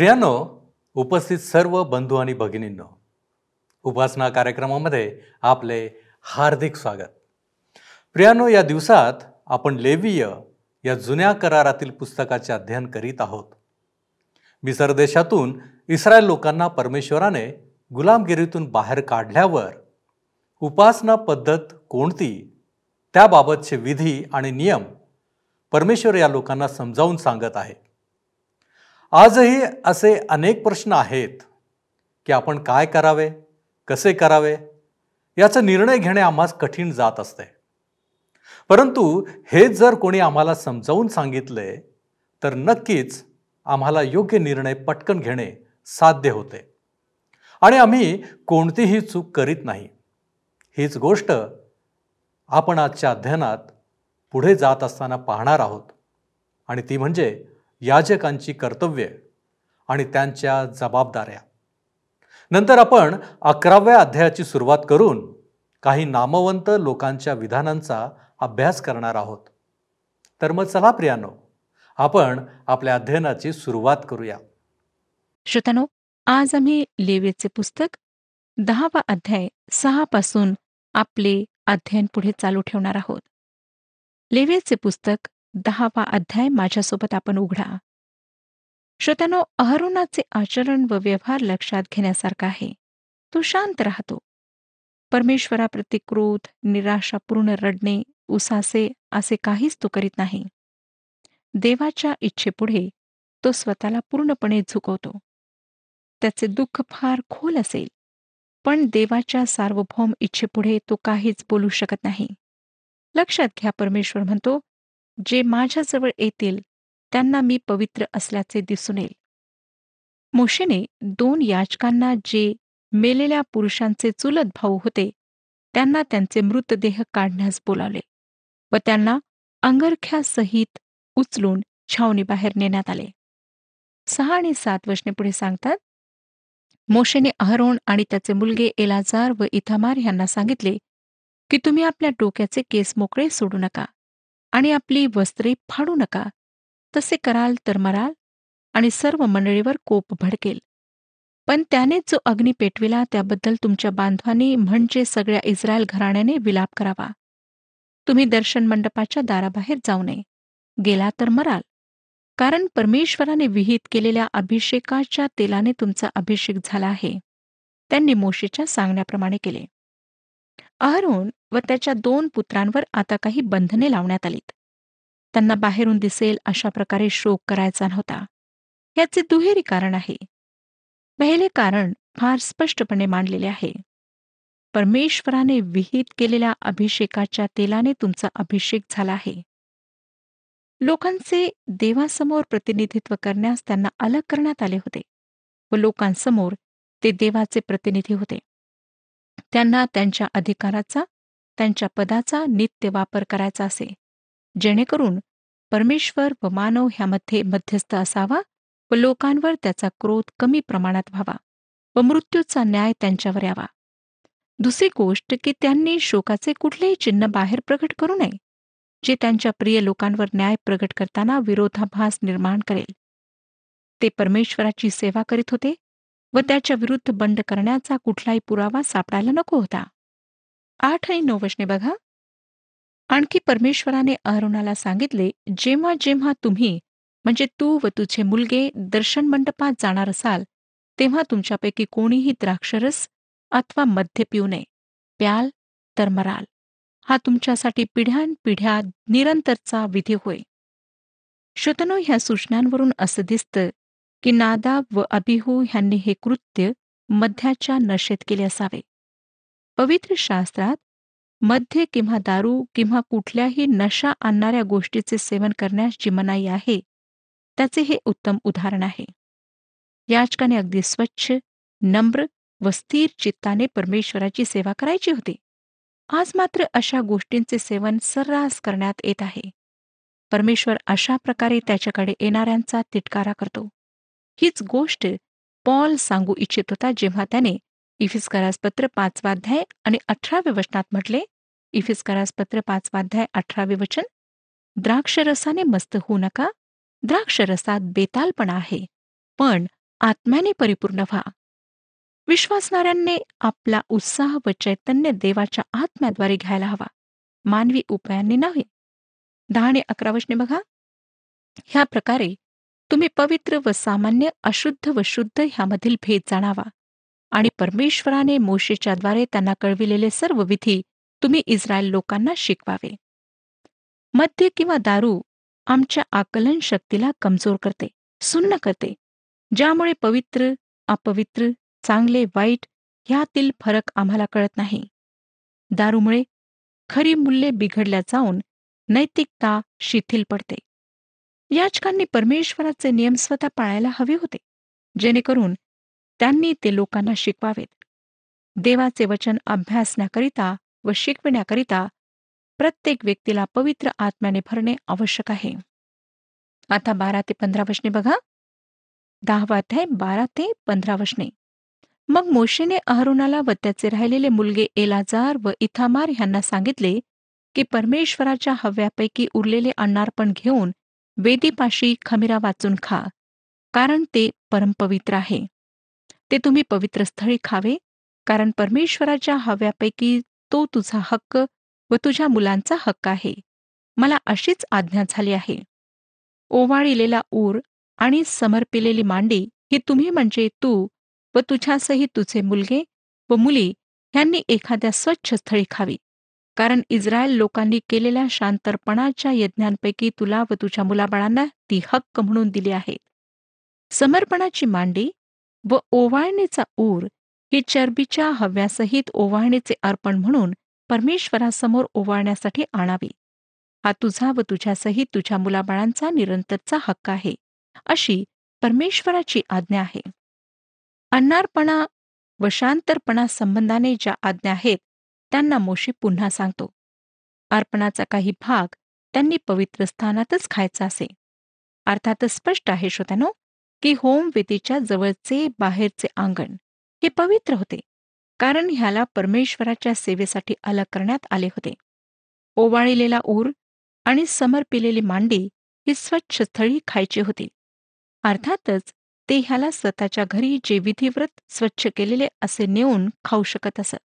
प्रियानो उपस्थित सर्व बंधू आणि भगिनींनो उपासना कार्यक्रमामध्ये आपले हार्दिक स्वागत. प्रियानो या दिवसात आपण लेवीय या जुन्या करारातील पुस्तकाचे अध्ययन करीत आहोत. मिसर देशातून इस्रायल लोकांना परमेश्वराने गुलामगिरीतून बाहेर काढल्यावर उपासना पद्धत कोणती त्याबाबतचे विधी आणि नियम परमेश्वर या लोकांना समजावून सांगत आहे. आजही असे अनेक प्रश्न आहेत की आपण काय करावे कसे करावे? याचा निर्णय घेणे आम्हास कठीण जात असते. परंतु हे जर कोणी आम्हाला समजावून सांगितले तर नक्कीच आम्हाला योग्य निर्णय पटकन घेणे साध्य होते. आणि आम्ही कोणतीही चूक करीत नाही. हीच गोष्ट आपण आजच्या अध्ययनात पुढे जात असताना पाहणार आहोत. आणि ती म्हणजे याजकांची कर्तव्ये आणि त्यांच्या जबाबदाऱ्या. नंतर आपण अकराव्या अध्यायाची सुरुवात करून काही नामवंत लोकांच्या विधानांचा अभ्यास करणार आहोत. तर मग चला प्रियानो आपण आपल्या अध्ययनाची सुरुवात करूया. श्रोतानो आज आम्ही लेवेचे पुस्तक दहावा अध्याय सहा पासून आपले अध्ययन पुढे चालू ठेवणार आहोत. लेवेचे पुस्तक दहावा अध्याय माझ्यासोबत आपण उघडा. श्रोत्यानो अहरोनाचे आचरण व व्यवहार लक्षात घेण्यासारखा आहे. तो शांत राहतो. परमेश्वराप्रती क्रोध निराशापूर्ण रडणे उसासे असे काहीच तो करीत नाही. देवाच्या इच्छेपुढे तो स्वतःला पूर्णपणे झुकवतो. त्याचे दुःख फार खोल असेल पण देवाच्या सार्वभौम इच्छेपुढे तो काहीच बोलू शकत नाही. लक्षात घ्या परमेश्वर म्हणतो जे माझ्याजवळ येतील त्यांना मी पवित्र असल्याचे दिसून येईल. मोशेने दोन याचकांना जे मेलेल्या पुरुषांचे चुलत भाऊ होते त्यांना त्यांचे मृतदेह काढण्यास बोलावले व त्यांना अंगरख्यासहित उचलून छावणीबाहेर नेण्यात आले. सहा आणि सात वचने पुढे सांगतात मोशेने अहरोण आणि त्याचे मुलगे एलाजार व इथामार यांना सांगितले की तुम्ही आपल्या डोक्याचे केस मोकळे सोडू नका. आणि आपली वस्त्रे फाडू नका. तसे कराल तर मराल आणि सर्व मंडळीवर कोप भडकेल. पण त्याने जो अग्नी पेटविला त्याबद्दल तुमच्या बांधवांनी म्हणजे सगळ्या इस्रायल घराण्याने विलाप करावा. तुम्ही दर्शन मंडपाच्या दाराबाहेर जाऊ नये. गेला तर मराल. कारण परमेश्वराने विहित केलेल्या अभिषेकाच्या तेलाने तुमचा अभिषेक झाला आहे. त्यांनी मोशीच्या सांगण्याप्रमाणे केले. अहरोन व त्याच्या दोन पुत्रांवर आता काही बंधने लावण्यात आलीत. त्यांना बाहेरून दिसेल अशा प्रकारे शोक करायचा नव्हता. याचे दुहेरी कारण आहे. पहिले कारण फार स्पष्टपणे मांडलेले आहे. परमेश्वराने विहित केलेल्या अभिषेकाच्या तेलाने तुमचा अभिषेक झाला आहे. लोकांचे देवासमोर प्रतिनिधित्व करण्यास त्यांना अलग करण्यात आले होते व लोकांसमोर ते देवाचे प्रतिनिधी होते. त्यांना त्यांच्या अधिकाराचा त्यांच्या पदाचा नित्य वापर करायचा असे. जेणेकरून परमेश्वर व मानव ह्यामध्ये मध्यस्थ असावा व लोकांवर त्याचा क्रोध कमी प्रमाणात व्हावा व मृत्यूचा न्याय त्यांच्यावर यावा. दुसरी गोष्ट की त्यांनी शोकाचे कुठलेही चिन्ह बाहेर प्रकट करू नये जे त्यांच्या प्रिय लोकांवर न्याय प्रकट करताना विरोधाभास निर्माण करेल. ते परमेश्वराची सेवा करीत होते व त्याच्या विरुद्ध बंड करण्याचा कुठलाही पुरावा सापडायला नको होता. आठ आणि नऊ वचने बघा. आणखी परमेश्वराने अहरुणाला सांगितले जेव्हा जेव्हा तुम्ही म्हणजे तू व तुझे मुलगे दर्शन मंडपात जाणार असाल तेव्हा तुमच्यापैकी कोणीही द्राक्षरस अथवा मद्य पिऊ नये. प्याल तर मराल. हा तुमच्यासाठी पिढ्यानपिढ्या निरंतरचा विधी होय. श्रोतनो ह्या सूचनांवरून असं दिसतं की नादाब व अबिहू ह्यांनी हे कृत्य मध्याच्या नशेत केले असावे. पवित्र शास्त्रात मध्य किंवा दारू किंवा कुठल्याही नशा आणणाऱ्या गोष्टीचे सेवन करण्यास जी मनाई आहे त्याचे हे उत्तम उदाहरण आहे. याचकाने अगदी स्वच्छ नम्र व स्थिर चित्ताने परमेश्वराची सेवा करायची होती. आज मात्र अशा गोष्टींचे सेवन सर्रास करण्यात येत आहे. परमेश्वर अशा प्रकारे त्याच्याकडे येणाऱ्यांचा तिटकारा करतो. हीच गोष्ट पॉल सांगू इच्छित होता जेव्हा त्याने इफिस्करास पत्र पाचवाध्याय आणि अठराव्या वचनात म्हटले इफिस्करास पत्र पाचवाध्याय अठरावे वचन द्राक्षरसाने मस्त होऊ नका. द्राक्षरसात बेतालपणा आहे पण आत्म्याने परिपूर्ण व्हा. विश्वासणाऱ्यांनी आपला उत्साह व चैतन्य देवाच्या आत्म्याद्वारे घ्यायला हवा. मानवी उपायांनी नव्हे दहा आणि अकरा वचने बघा. ह्या प्रकारे तुम्ही पवित्र व सामान्य अशुद्ध व शुद्ध ह्यामधील भेद जाणावा. आणि परमेश्वराने मोशेच्याद्वारे त्यांना कळविलेले सर्व विधी तुम्ही इस्रायल लोकांना शिकवावे. मद्य किंवा दारू आमच्या आकलन शक्तीला कमजोर करते सुन्न करते ज्यामुळे पवित्र अपवित्र चांगले वाईट ह्यातील फरक आम्हाला कळत नाही. दारूमुळे खरी मूल्ये बिघडल्या जाऊन नैतिकता शिथिल पडते. याचकांनी परमेश्वराचे नियम स्वतः पाळायला हवे होते. जेणेकरून त्यांनी ते लोकांना शिकवावेत. देवाचे वचन अभ्यासण्याकरिता व शिकविण्याकरिता प्रत्येक व्यक्तीला पवित्र आत्म्याने भरणे आवश्यक आहे. आता बारा ते पंधरा वशने बघा. दहावा अध्याय बारा ते पंधरा वशने. मग मोशेने अहरुणाला व त्याचे राहिलेले मुलगे एलाजार व इथामार यांना सांगितले की परमेश्वराच्या हव्यापैकी उरलेले अन्नार्पण घेऊन वेदीपाशी खमिरा वाचून खा कारण ते परमपवित्र आहे. ते तुम्ही पवित्र स्थळी खावे कारण परमेश्वराच्या हव्यापैकी तो तुझा हक्क व तुझ्या मुलांचा हक्क आहे. मला अशीच आज्ञा झाली आहे. ओवाळिलेला ऊर आणि समर्पिलेली मांडी ही तुम्ही म्हणजे तू व तुझ्यासही तुझे मुलगे व मुली ह्यांनी एखाद्या स्वच्छ स्थळी खावी. कारण इस्रायल लोकांनी केलेल्या शांतरपणाच्या यज्ञांपैकी तुला व तुझ्या मुलाबाळांना ती हक्क म्हणून दिली आहे. समर्पणाची मांडी व ओवाळणीचा ऊर ही चरबीच्या हव्यासहित ओवाळणीचे अर्पण म्हणून परमेश्वरासमोर ओवाळण्यासाठी आणावी. हा तुझा व तुझ्यासहित तुझ्या मुलाबाळांचा निरंतरचा हक्क आहे अशी परमेश्वराची आज्ञा आहे. अन्नारपणा व शांतरपणा संबंधाने ज्या आज्ञा आहेत त्यांना मोशी पुन्हा सांगतो. अर्पणाचा काही भाग त्यांनी पवित्र स्थानातच खायचा असे. अर्थातच स्पष्ट आहे श्रोत्यानो की होम वेदीच्या जवळचे बाहेरचे अंगण हे पवित्र होते कारण ह्याला परमेश्वराच्या सेवेसाठी अलग करण्यात आले होते. ओवाळलेला ऊर आणि समर्पिलेली मांडी ही स्वच्छ स्थळी खायची होती. अर्थातच ते ह्याला स्वतःच्या घरी जे विधिव्रत स्वच्छ केलेले असे नेऊन खाऊ शकत असत.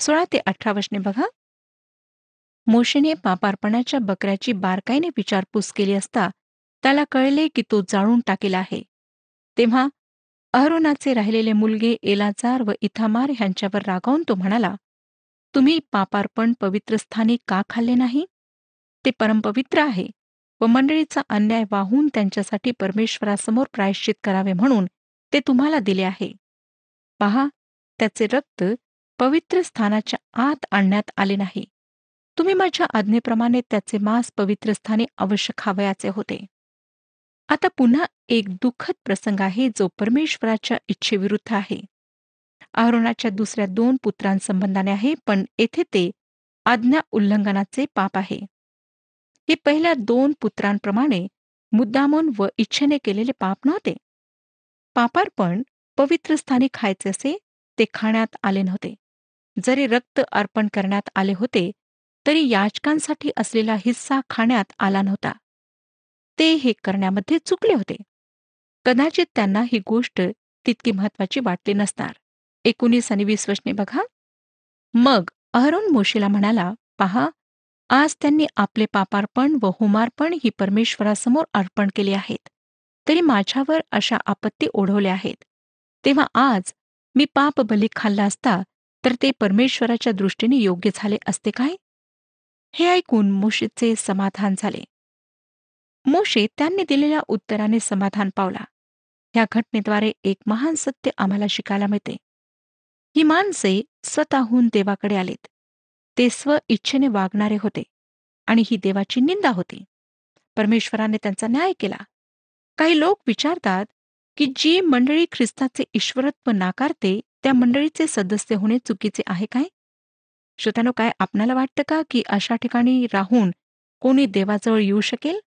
सोळा ते अठरा वचने बघा. मोशेने पापार्पणाच्या बकऱ्याची बारकाईने विचारपूस केली असता त्याला कळले की तो जाळून टाकेला आहे. तेव्हा अहरोनाचे राहिलेले मुलगे एलाजार व इथामार ह्यांच्यावर रागावून तो म्हणाला तुम्ही पापार्पण पवित्र स्थानी का खाल्ले नाही? ते परमपवित्र आहे व मंडळीचा अन्याय वाहून त्यांच्यासाठी परमेश्वरासमोर प्रायश्चित करावे म्हणून ते तुम्हाला दिले आहे. पहा त्याचे रक्त पवित्र स्थानाच्या आत आणण्यात आले नाही. तुम्ही माझ्या आज्ञेप्रमाणे त्याचे मांस पवित्र स्थानी अवश्य खावयाचे होते. आता पुन्हा एक दुःखद प्रसंग आहे जो परमेश्वराच्या इच्छेविरुद्ध आहे. आरोनाच्या दुसऱ्या दोन पुत्रांसंबंधाने आहे पण येथे ते आज्ञा उल्लंघनाचे पाप आहे. हे पहिल्या दोन पुत्रांप्रमाणे मुद्दामून व इच्छेने केलेले पाप नव्हते. पापार्पण पवित्र स्थानी खायचे असे ते खाण्यात आले नव्हते. जरी रक्त अर्पण करण्यात आले होते तरी याचकांसाठी असलेला हिस्सा खाण्यात आला नव्हता. ते हे करण्यामध्ये चुकले होते. कदाचित त्यांना ही गोष्ट तितकी महत्वाची वाटली नसणार. एकोणीस आणि वीस वचने बघा. मग अहरोन मोशीला म्हणाला पहा आज त्यांनी आपले पापार्पण व होमार्पण ही परमेश्वरासमोर अर्पण केली आहेत. तरी माझ्यावर अशा आपत्ती ओढवल्या आहेत. तेव्हा आज मी पाप बली खाल्ला असता तर ते परमेश्वराच्या दृष्टीने योग्य झाले असते काय? हे ऐकून मोशीचे समाधान झाले. मोशी त्यांनी दिलेल्या उत्तराने समाधान पावला. या घटनेद्वारे एक महान सत्य आम्हाला शिकायला मिळते. ही माणसे स्वतःहून देवाकडे आलेत. ते स्व इच्छेने वागणारे होते आणि ही देवाची निंदा होती. परमेश्वराने त्यांचा न्याय केला. काही लोक विचारतात की जी मंडळी ख्रिस्ताचे ईश्वरत्व नाकारते त्या मंडळीचे सदस्य होणे चुकीचे आहे काय? श्रोत्यानो काय आपणाला वाटतं का की अशा ठिकाणी राहून कोणी देवाजवळ येऊ शकेल?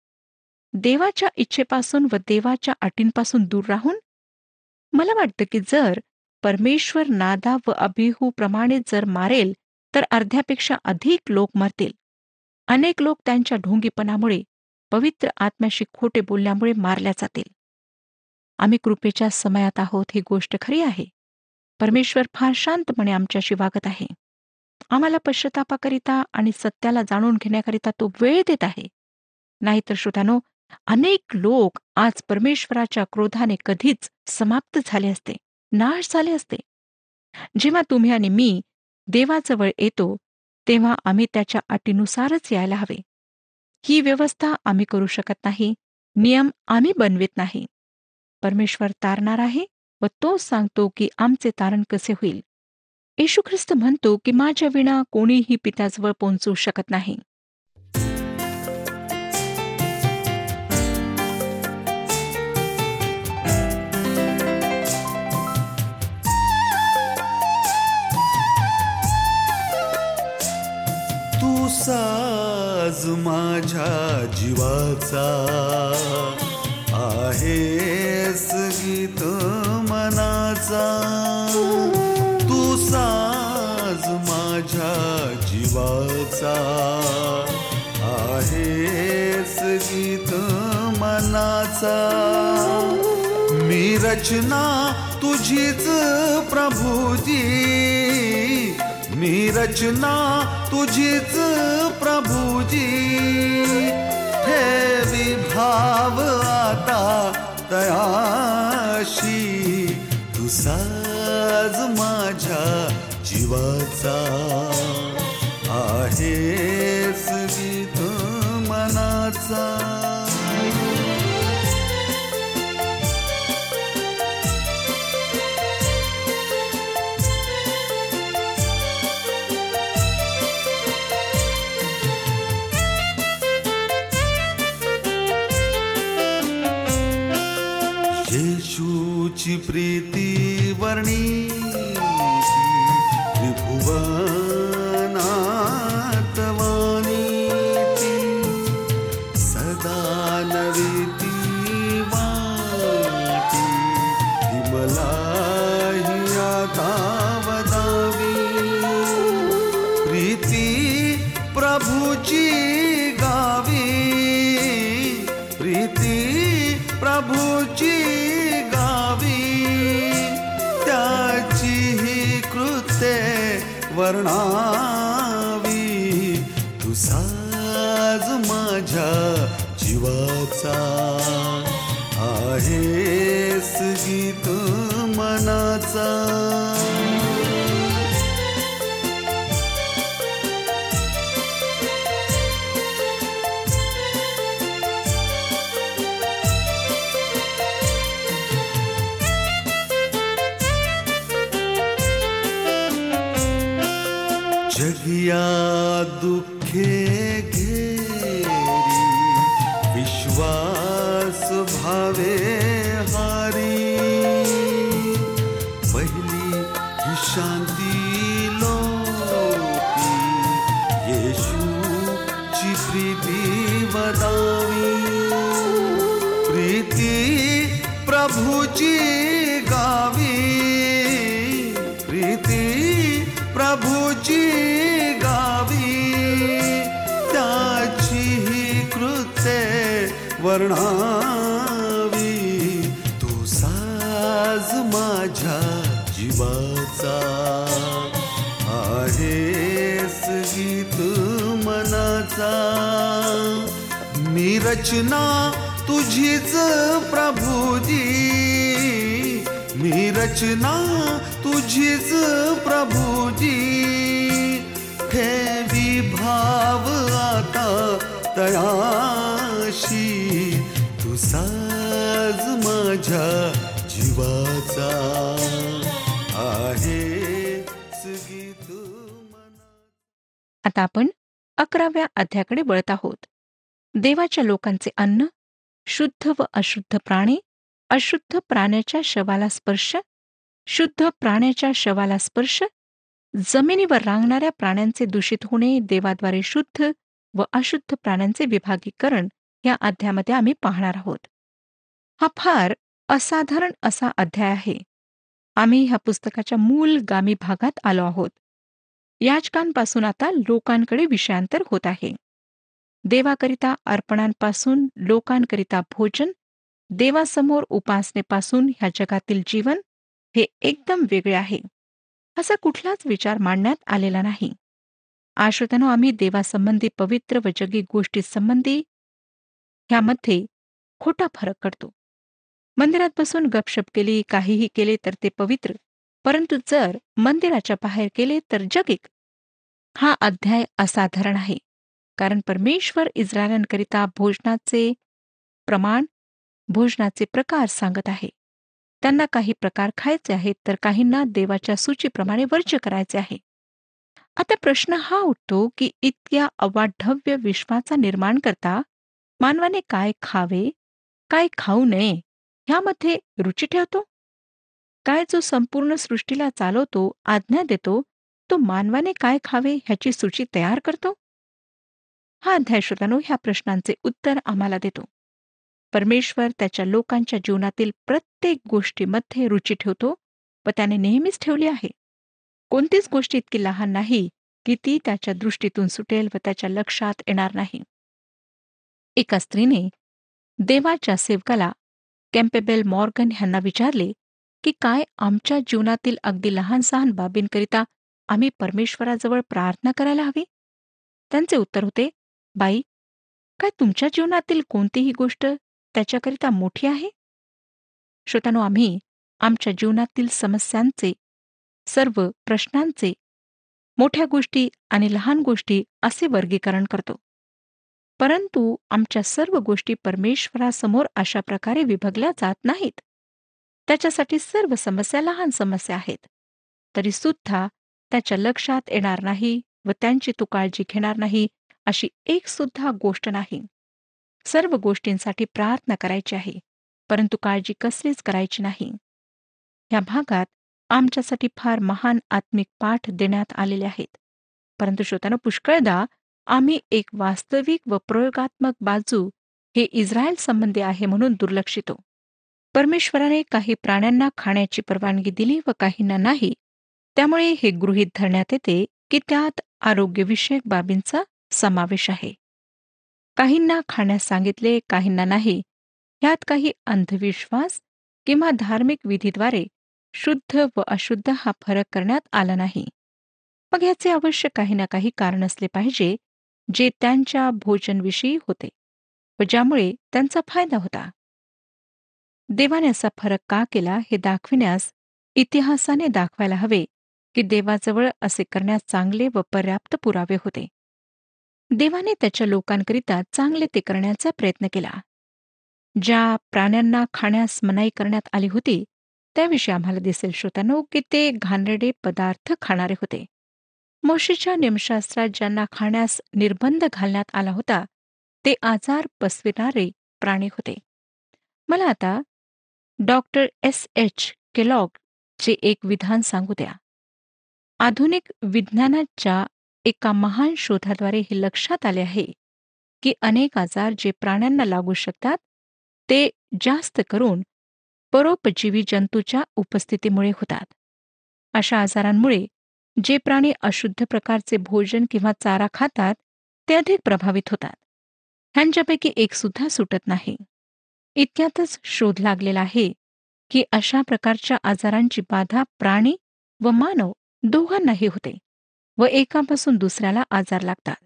देवाच्या इच्छेपासून व देवाच्या अटींपासून दूर राहून? मला वाटतं की जर परमेश्वर नादा व अभिहू प्रमाणे जर मारेल तर अर्ध्यापेक्षा अधिक लोक मरतील. अनेक लोक त्यांच्या ढोंगीपणामुळे पवित्र आत्म्याशी खोटे बोलल्यामुळे मारल्या जातील. आम्ही कृपेच्या समयात आहोत ही गोष्ट खरी आहे. परमेश्वर फार शांतपणे आमच्याशी वागत आहे. आम्हाला पश्चातापाकरिता आणि सत्याला जाणून घेण्याकरिता तो वेळ देत आहे. नाहीतर श्रोतानो अनेक लोक आज परमेश्वराच्या क्रोधाने कधीच समाप्त झाले असते नाश झाले असते. जेव्हा तुम्ही आणि मी देवाजवळ येतो तेव्हा आम्ही त्याच्या अटीनुसारच यायला हवे. ही व्यवस्था आम्ही करू शकत नाही नियम आम्ही बनवित नाही. परमेश्वर तारणार आहे व तो सांगतो की आमचे तारण कसे होईल? येशू ख्रिस्त म्हणतो की माझ्या विना कोणीही पित्याजवळ पोहोचू शकत नाही. तू साज माझ्या जीवाचा आहे. मनाचा तू साज माझ्या जीवाचा. आहेस गीत मनाचा. मी रचना तुझीच प्रभुजी. मी रचना तुझीच प्रभुजी. ठेवी विभाव आता तयाशी साज माझ्या जीवाचा आहेस गीत मनाचा. माझ्या जीवाचा आहेस गीत मनाचा. वर्णावी. तू साज माझ्या जीवाचा. आहेस गीत मनाचा. मी रचना तुझीच प्रभुजी मी रचना तुझीच प्रभुजी ठेवी विभाव आता तया साज माझ्या जीवाचा आहे आता आपण अकराव्या अध्याकडे वळत आहोत. देवाच्या लोकांचे अन्न शुद्ध व अशुद्ध प्राणी अशुद्ध प्राण्याच्या शवाला स्पर्श शुद्ध प्राण्याच्या शवाला स्पर्श जमिनीवर रांगणाऱ्या प्राण्यांचे दूषित होणे देवाद्वारे शुद्ध व अशुद्ध प्राण्यांचे विभागीकरण या अध्यामध्ये आम्ही पाहणार आहोत. हा फार असाधारण असा अध्याय आहे. आम्ही ह्या पुस्तकाच्या मूल गामी भागात आलो आहोत. याचकांपासून आता लोकांकडे विषयांतर होत आहे. देवाकरिता अर्पणांपासून लोकांकरिता भोजन देवासमोर उपासनेपासून ह्या जगातील जीवन हे एकदम वेगळे आहे. असा कुठलाच विचार मांडण्यात आलेला नाही. आश्रोतानो आम्ही देवासंबंधी पवित्र व जगी गोष्टीसंबंधी ह्यामध्ये खोटा फरक करतो मंदिरात बसून गपशप केली काहीही केले तर ते पवित्र. परंतु जर मंदिराच्या बाहेर केले तर जगिक. हा अध्याय असाधारण आहे. कारण परमेश्वर इस्रायलांकरिता भोजनाचे प्रमाण भोजनाचे प्रकार सांगत आहे. त्यांना काही प्रकार खायचे आहेत तर काहींना देवाच्या सूचीप्रमाणे वर्ज्य करायचे आहे. आता प्रश्न हा उठतो की इतक्या अवाढव्य विश्वाचा निर्माण करता मानवाने काय खावे काय खाऊ नये ह्यामध्ये रुची ठेवतो? काय जो संपूर्ण सृष्टीला चालवतो आज्ञा देतो तो मानवाने काय खावे ह्याची सूची तयार करतो? हा अध्याय श्रोतानो ह्या प्रश्नांचे उत्तर आम्हाला देतो. परमेश्वर त्याच्या लोकांच्या जीवनातील प्रत्येक गोष्टीमध्ये रुची ठेवतो व त्याने नेहमीच ठेवली आहे. कोणतीच गोष्ट इतकी लहान नाही की ती त्याच्या दृष्टीतून सुटेल व त्याच्या लक्षात येणार नाही. एका स्त्रीने देवाच्या सेवकाला कॅम्पेबेल मॉर्गन ह्यांना विचारले की काय आमच्या जीवनातील अगदी लहान सहान बाबींकरिता आम्ही परमेश्वराजवळ प्रार्थना करायला हवी? त्यांचे उत्तर होते बाई काय तुमच्या जीवनातील कोणतीही गोष्ट त्याच्याकरिता मोठी आहे? श्रोतानो आम्ही आमच्या जीवनातील समस्यांचे सर्व प्रश्नांचे मोठ्या गोष्टी आणि लहान गोष्टी असे वर्गीकरण करतो. परंतु आमच्या सर्व गोष्टी परमेश्वरासमोर अशा प्रकारे विभागल्या जात नाहीत. त्याच्यासाठी सर्व समस्या लहान समस्या आहेत. तरी सुद्धा त्याच्या लक्षात येणार नाही व त्यांची तो काळजी घेणार नाही अशी एक सुद्धा गोष्ट नाही. सर्व गोष्टींसाठी प्रार्थना करायची आहे परंतु काळजी कसलीच करायची नाही. या भागात आमच्यासाठी फार महान आत्मिक पाठ देण्यात आलेले आहेत. परंतु श्रोतानं पुष्कळदा आम्ही एक वास्तविक व प्रयोगात्मक बाजू हे इस्रायल संबंधी आहे म्हणून दुर्लक्षितो. परमेश्वराने काही प्राण्यांना खाण्याची परवानगी दिली व काहींना नाही त्यामुळे हे गृहीत धरण्यात येते की त्यात आरोग्यविषयक बाबींचा समावेश आहे. काहींना खाण्यास सांगितले काहींना नाही यात काही अंधविश्वास किंवा धार्मिक विधीद्वारे शुद्ध व अशुद्ध हा फरक करण्यात आला नाही. मग याचे अवश्य काही ना काही कारण असले पाहिजे जे त्यांच्या भोजनविषयी होते व ज्यामुळे त्यांचा फायदा होता. देवाने असा फरक का केला हे दाखविण्यास इतिहासाने दाखवायला हवे की देवाजवळ असे करण्यास चांगले व पर्याप्त पुरावे होते. देवाने त्याच्या लोकांकरिता चांगले ते करण्याचा प्रयत्न केला. ज्या प्राण्यांना खाण्यास मनाई करण्यात आली होती त्याविषयी आम्हाला दिसेल श्रोतानो की ते घाणेरडे पदार्थ खाणारे होते. मोशीच्या निमशास्त्रात ज्यांना खाण्यास निर्बंध घालण्यात आला होता ते आजार पसविणारे प्राणी होते. मला आता डॉक्टर एस. एच. केलॉग चे एक विधान सांगू द्या. आधुनिक विज्ञानाच्या एका महान शोधाद्वारे हे लक्षात आले आहे की अनेक आजार जे प्राण्यांना लागू शकतात ते जास्त करून परोपजीवी जंतूच्या उपस्थितीमुळे होतात. अशा आजारांमुळे जे प्राणी अशुद्ध प्रकारचे भोजन किंवा चारा खातात ते अधिक प्रभावित होतात. ह्यांच्यापैकी एक सुद्धा सुटत नाही. इतक्यातच शोध लागलेला आहे की अशा प्रकारच्या आजारांची बाधा प्राणी व मानव दोघांनाही होते व एकापासून दुसऱ्याला आजार लागतात.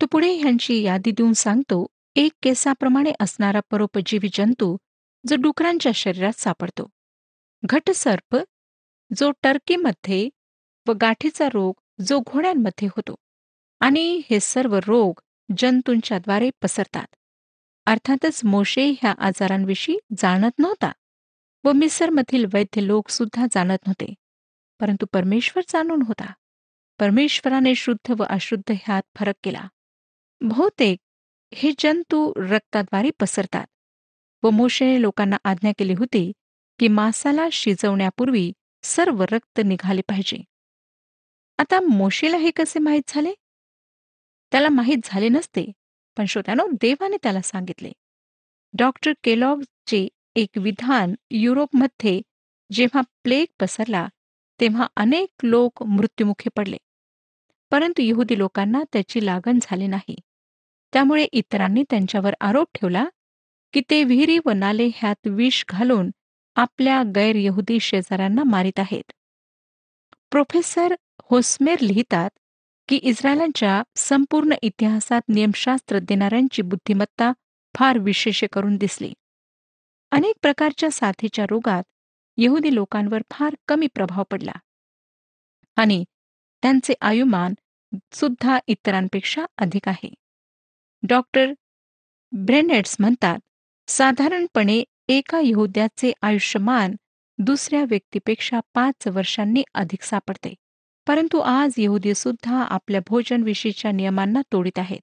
तो पुढे ह्यांची यादी देऊन सांगतो एक केसाप्रमाणे असणारा परोपजीवी जंतू जो डुकरांच्या शरीरात सापडतो. घटसर्प जो टर्कीमध्ये व गाठीचा रोग जो घोड्यांमध्ये होतो. आणि हे सर्व रोग जंतूंच्याद्वारे पसरतात. अर्थातच मोशे ह्या आजारांविषयी जाणत नव्हता व मिसरमधील वैद्य लोक सुद्धा जाणत नव्हते. परंतु परमेश्वर जाणून होता. परमेश्वराने शुद्ध व अशुद्ध ह्यात फरक केला. बहुतेक हे जंतू रक्ताद्वारे पसरतात व मोशेने लोकांना आज्ञा केली होती की मासाला शिजवण्यापूर्वी सर्व रक्त निघाले पाहिजे. आता मोशेला हे कसे माहीत झाले? त्याला माहीत झाले नसते पण श्रोत्यानो देवाने त्याला सांगितले. डॉक्टर केलॉगचे एक विधान युरोपमध्ये जेव्हा प्लेग पसरला तेव्हा अनेक लोक मृत्युमुखी पडले. परंतु यहुदी लोकांना त्याची लागण झाली नाही. त्यामुळे इतरांनी त्यांच्यावर आरोप ठेवला की ते विहिरी व नाले ह्यात विष घालून आपल्या गैरयहुदी शेजाऱ्यांना मारित आहेत. प्रोफेसर होस्मेर लिहितात की इस्रायलांच्या संपूर्ण इतिहासात नियमशास्त्र देणाऱ्यांची बुद्धिमत्ता फार विशेष करून दिसली. अनेक प्रकारच्या साथीच्या रोगात यहुदी लोकांवर फार कमी प्रभाव पडला. आणि त्यांचे आयुमान सुद्धा इतरांपेक्षा अधिक आहे. डॉक्टर ब्रेनेट्स म्हणतात साधारणपणे एका यहुद्याचे आयुष्यमान दुसऱ्या व्यक्तीपेक्षा पाच वर्षांनी अधिक सापडते. परंतु आज यहुदी सुद्धा आपल्या भोजनविषयीच्या नियमांना तोडीत आहेत.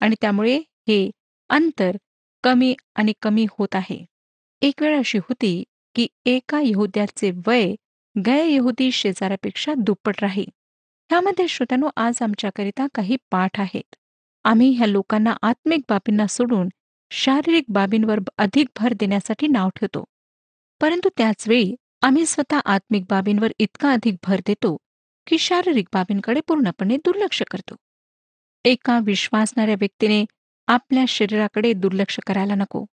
आणि त्यामुळे हे अंतर कमी आणि कमी होत आहे. एक वेळ अशी होती की एका यहुद्याचे वय गैरयहुदी शेजाऱ्यापेक्षा दुप्पट राही. ह्यामध्ये श्रोत्यानो आज आमच्याकरिता काही पाठ आहेत. आम्ही ह्या लोकांना आत्मिक बाबींना सोडून शारीरिक बाबींवर अधिक भर देण्यासाठी नाव ठेवतो. परंतु त्याचवेळी आम्ही स्वतः आत्मिक बाबींवर इतका अधिक भर देतो की शारीरिक बाबींकडे पूर्णपणे दुर्लक्ष करतो. एका विश्वासणाऱ्या व्यक्तीने आपल्या शरीराकडे दुर्लक्ष करायला नको.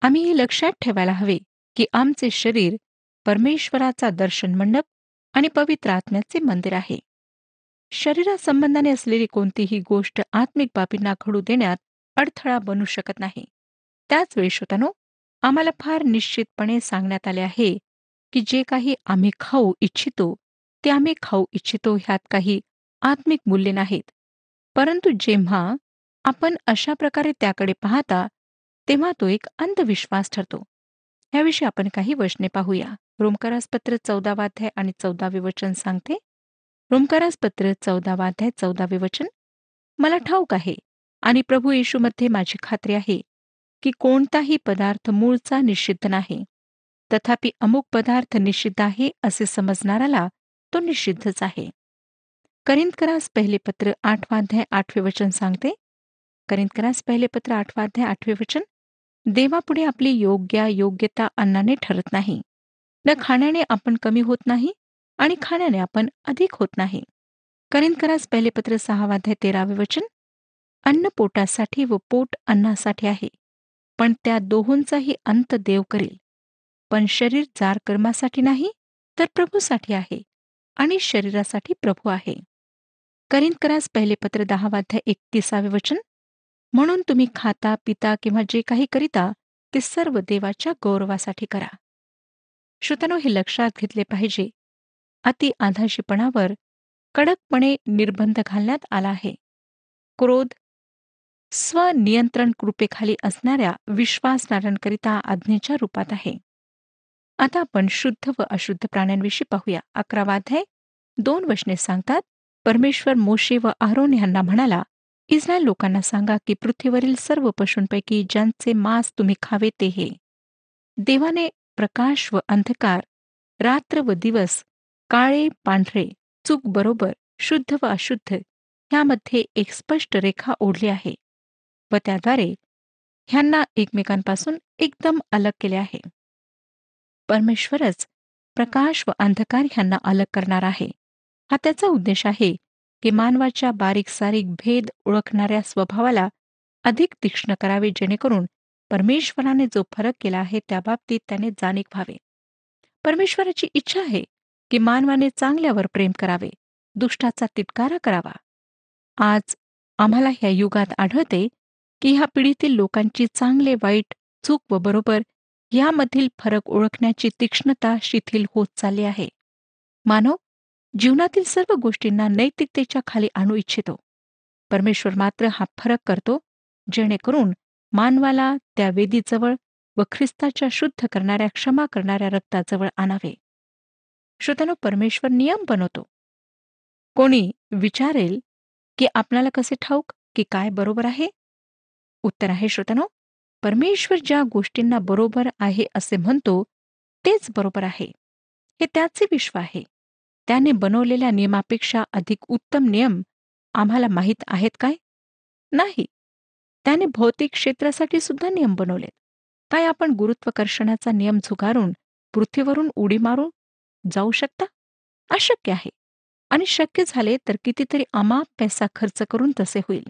आम्ही हे लक्षात ठेवायला हवे की आमचे शरीर परमेश्वराचा दर्शन मंडप आणि पवित्र आत्म्याचे मंदिर आहे. शरीरासंबंधाने असलेली कोणतीही गोष्ट आत्मिक बाबींना घडू देण्यात अडथळा बनू शकत नाही. त्याच वेळी श्रोतानो आम्हाला फार निश्चितपणे सांगण्यात आले आहे की जे काही आम्ही खाऊ इच्छितो ते आम्ही खाऊ इच्छितो ह्यात काही आत्मिक मूल्य नाहीत. परंतु जेव्हा आपण अशा प्रकारे त्याकडे पाहता तेव्हा तो एक अंधविश्वास ठरतो. ह्याविषयी आपण काही वचने पाहूया. रोमकारासपत्र चौदावाध्याय आणि चौदावे वचन सांगते. रोमकारासपत्र चौदावाध्याय चौदावे वचन मला ठाऊक आहे आणि प्रभू येशूमध्ये माझी खात्री आहे की कोणताही पदार्थ मूळचा निषिद्ध नाही. तथापि अमुक पदार्थ निषिद्ध आहे असे समजणाराला तो निषिद्धच आहे. करिंदकरास पहिले पत्र आठवाध्याय आठवे वचन सांगते. करिंदकरास पहिले पत्र आठवाध्याय आठवे वचन. देवापुढे आपली योग्य योग्यता अन्नाने ठरत नाही. न खाण्याने आपण कमी होत नाही आणि खाण्याने आपण अधिक होत नाही. करिंदकरास पहिले पत्र सहावाध्याय तेरावे वचन. अन्न पोटासाठी व पोट अन्नासाठी आहे. पण त्या दोहोंचाही अंत देव करेल. पण शरीर जार कर्मासाठी नाही तर प्रभूसाठी आहे. आणि शरीरासाठी प्रभू आहे. करिंदकरास पहिले पत्र दहावाध्याय एकतीसावे वचन. म्हणून तुम्ही खाता पिता किंवा जे काही करिता ते सर्व देवाच्या गौरवासाठी करा. श्रोतनो हे लक्षात घेतले पाहिजे. अति आधाशीपणावर कडकपणे निर्बंध घालण्यात आला आहे. क्रोध स्वनियंत्रण कृपेखाली असणाऱ्या विश्वासणाऱ्यांकरिता आज्ञेच्या रूपात आहे. आता आपण शुद्ध व अशुद्ध प्राण्यांविषयी पाहूया. अकरावाध्याय दोन वचने सांगतात परमेश्वर मोशे व आरोन यांना म्हणाला इस्रायल लोकांना सांगा की पृथ्वीवरील सर्व पशूंपैकी ज्यांचे मांस तुम्ही खावे ते हे. देवाने प्रकाश व अंधकार रात्र व दिवस काळे पांढरे चूक बरोबर शुद्ध व अशुद्ध ह्यामध्ये एक स्पष्ट रेखा ओढली आहे व त्याद्वारे ह्यांना एकमेकांपासून एकदम अलग केले आहे. परमेश्वरच प्रकाश व अंधकार ह्यांना अलग करणार आहे. हा त्याचा उद्देश आहे की मानवाच्या बारीक सारीक भेद ओळखणाऱ्या स्वभावाला अधिक तीक्ष्ण करावे जेणेकरून परमेश्वराने जो फरक केला आहे त्याबाबतीत त्याने जाणीव व्हावे. परमेश्वराची इच्छा आहे की मानवाने चांगल्यावर प्रेम करावे दुष्टाचा तिटकारा करावा. आज आम्हाला ह्या युगात आढळते की ह्या पिढीतील लोकांची चांगले वाईट चूक व बरोबर यामधील फरक ओळखण्याची तीक्ष्णता शिथिल होत चालली आहे. मानव जीवनातील सर्व गोष्टींना नैतिकतेच्या खाली आणू इच्छितो. परमेश्वर मात्र हा फरक करतो जेणेकरून मानवाला त्या वेदीजवळ व ख्रिस्ताच्या शुद्ध करणाऱ्या क्षमा करणाऱ्या रक्ताजवळ आणावे. श्रोत्यानो परमेश्वर नियम बनवतो. कोणी विचारेल की आपल्याला कसे ठाऊक की काय बरोबर आहे? उत्तर आहे श्रोत्यानो परमेश्वर ज्या गोष्टींना बरोबर आहे असे म्हणतो तेच बरोबर आहे. हे त्याचे विश्व आहे. त्याने बनवलेल्या नियमापेक्षा अधिक उत्तम नियम आम्हाला माहीत आहेत काय? नाही. त्याने भौतिक क्षेत्रासाठी सुद्धा नियम बनवलेत. काय आपण गुरुत्वाकर्षणाचा नियम झुगारून पृथ्वीवरून उडी मारून जाऊ शकता? अशक्य आहे. आणि शक्य झाले तर कितीतरी अमाप पैसा खर्च करून तसे होईल.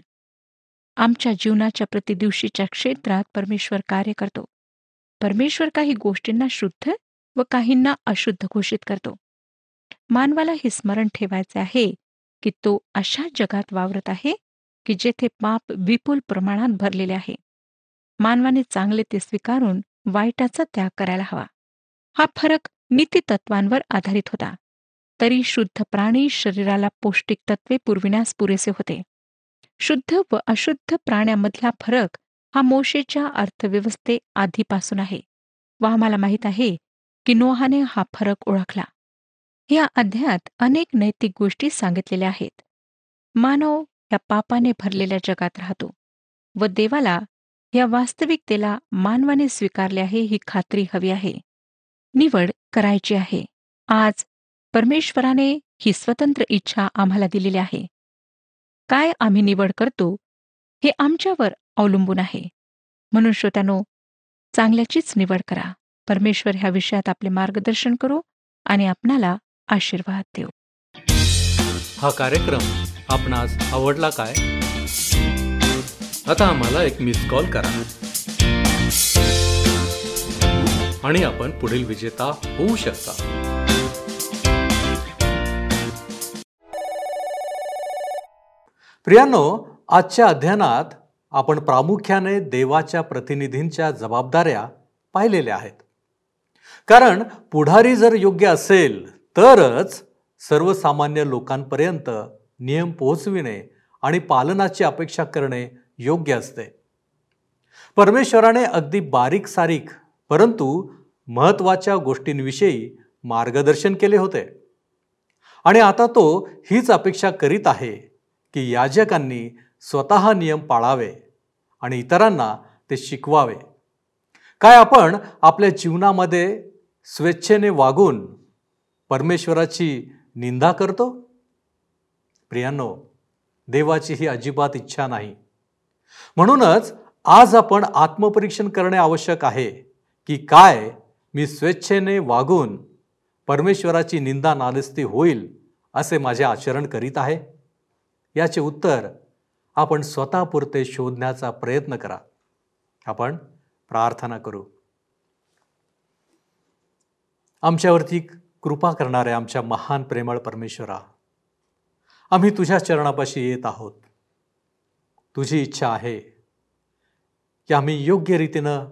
आमच्या जीवनाच्या प्रतिदिवशीच्या क्षेत्रात परमेश्वर कार्य करतो. परमेश्वर काही गोष्टींना शुद्ध व काहींना अशुद्ध घोषित करतो. मानवाला हे स्मरण ठेवायचे आहे की तो अशा जगात वावरत आहे की जेथे पाप विपुल प्रमाणात भरलेले आहे. मानवाने चांगले ते स्वीकारून वाईटाचा त्याग करायला हवा. हा फरक नीतितत्वांवर आधारित होता. तरी शुद्ध प्राणी शरीराला पौष्टिक तत्वे पुरविण्यास पुरेसे होते. शुद्ध व अशुद्ध प्राण्यामधला फरक हा मोशेच्या अर्थव्यवस्थे आधीपासून आहे. व आम्हाला माहीत आहे की नोहाने हा फरक ओळखला. या अध्यायात अनेक नैतिक गोष्टी सांगितलेल्या आहेत. मानव या पापाने भरलेल्या जगात राहतो व देवाला या वास्तविकतेला मानवाने स्वीकारले आहे ही खात्री हवी आहे. निवड करायची आहे. आज परमेश्वराने ही स्वतंत्र इच्छा आम्हाला दिलेली आहे. काय आम्ही निवड करतो हे आमच्यावर अवलंबून आहे. म्हणून श्रोत्यानो चांगल्याचीच निवड करा. परमेश्वर ह्या विषयात आपले मार्गदर्शन करू आणि आपणाला आशीर्वाद देऊ हा कार्यक्रम आपणास आवडला काय? आता आम्हाला एक मिस कॉल करा. आणि आपण पुढील विजेता होऊ शकता. प्रियांनो आजच्या अध्ययनात आपण प्रामुख्याने देवाच्या प्रतिनिधींच्या जबाबदाऱ्या पाहिलेल्या आहेत. कारण पुढारी जर योग्य असेल तरच सर्वसामान्य लोकांपर्यंत नियम पोहोचविणे आणि पालनाची अपेक्षा करणे योग्य असते. परमेश्वराने अगदी बारीक सारीक परंतु महत्त्वाच्या गोष्टींविषयी मार्गदर्शन केले होते. आणि आता तो हीच अपेक्षा करीत आहे की याजकांनी स्वतः नियम पाळावे आणि इतरांना ते शिकवावे. काय आपण आपल्या जीवनामध्ये स्वेच्छेने वागून परमेश्वराची निंदा करतो? प्रियांनो देवाची ही अजिबात इच्छा नाही. म्हणूनच आज आपण आत्मपरीक्षण करणे आवश्यक आहे की काय मी स्वेच्छेने वागून परमेश्वराची निंदा नालस्ती होईल असे माझे आचरण करीत आहे? याचे उत्तर आपण स्वतःपुरते शोधण्याचा प्रयत्न करा. आपण प्रार्थना करू. आमच्यावरती कृपा करणाऱ्या आमच्या महान प्रेमळ परमेश्वरा आम्ही तुझ्या चरणापाशी येत आहोत. तुझी इच्छा आहे की आम्ही योग्य रीतीनं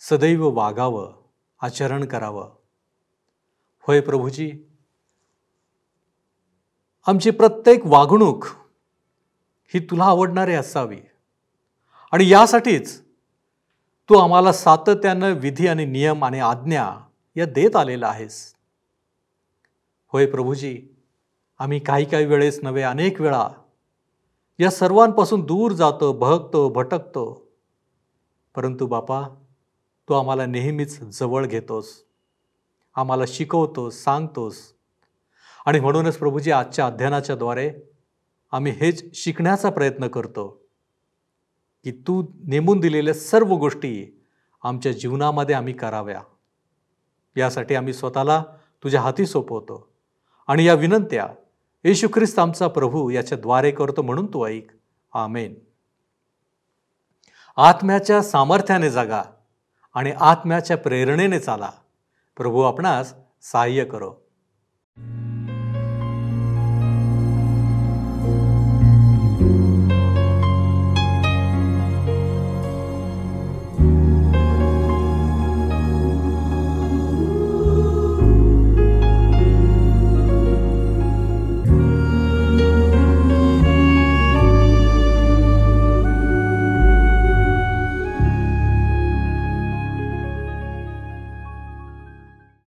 सदैव वागावं आचरण करावं. होय प्रभूजी आमची प्रत्येक वागणूक ही तुला आवडणारी असावी. आणि यासाठीच तू आम्हाला सातत्यानं विधी आणि नियम आणि आज्ञा या देत आलेला आहेस. होय प्रभूजी आम्ही काही काही वेळेस नव्हे अनेक वेळा या सर्वांपासून दूर जातो भगतो भटकतो. परंतु बापा तू आम्हाला नेहमीच जवळ घेतोस. आम्हाला शिकवतोस सांगतोस. आणि म्हणूनच प्रभूजी आजच्या अध्ययनाच्या द्वारे आम्ही हेच शिकण्याचा प्रयत्न करतो की तू नेमून दिलेल्या सर्व गोष्टी आमच्या जीवनामध्ये आम्ही कराव्या. यासाठी आम्ही स्वतःला तुझ्या हाती सोपवतो आणि या विनंत्या येशू ख्रिस्त आमचा प्रभू याच्याद्वारे करतो म्हणून तू ऐक. आमेन. आत्म्याच्या सामर्थ्याने जागा आणि आत्म्याच्या प्रेरणेने चाला. प्रभू आपणास सहाय्य करो.